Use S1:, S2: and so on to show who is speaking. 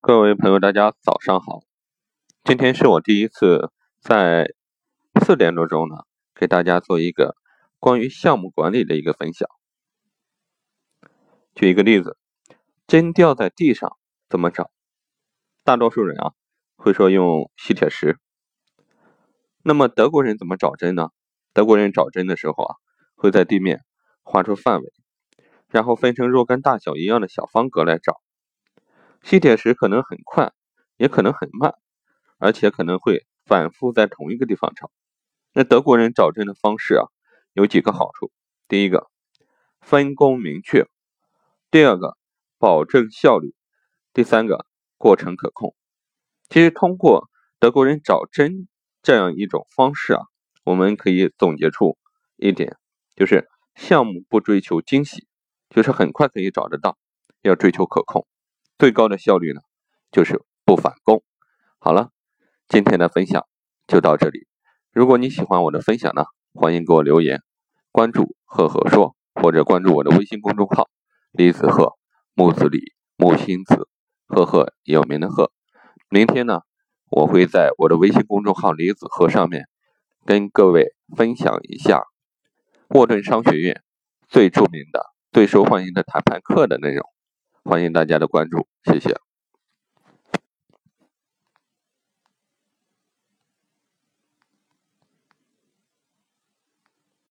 S1: 各位朋友，大家早上好。今天是我第一次在四点多钟呢，给大家做一个关于项目管理的一个分享。举一个例子，针掉在地上怎么找？大多数人啊会说用吸铁石。那么德国人怎么找针呢？德国人找针的时候啊，会在地面画出范围，然后分成若干大小一样的小方格来找。吸铁石可能很快，也可能很慢，而且可能会反复在同一个地方找。那德国人找针的方式啊，有几个好处：第一个，分工明确；第二个，保证效率；第三个，过程可控。其实通过德国人找针这样一种方式啊，我们可以总结出一点，就是项目不追求惊喜，就是很快可以找得到，要追求可控。最高的效率呢，就是不返工。好了，今天的分享就到这里。如果你喜欢我的分享呢，欢迎给我留言，关注“赫赫说”或者关注我的微信公众号“李子赫木子李木星子赫赫有名的赫”。明天呢，我会在我的微信公众号“李子赫”上面跟各位分享一下沃顿商学院最著名的、最受欢迎的谈判课的内容。欢迎大家的关注，谢谢。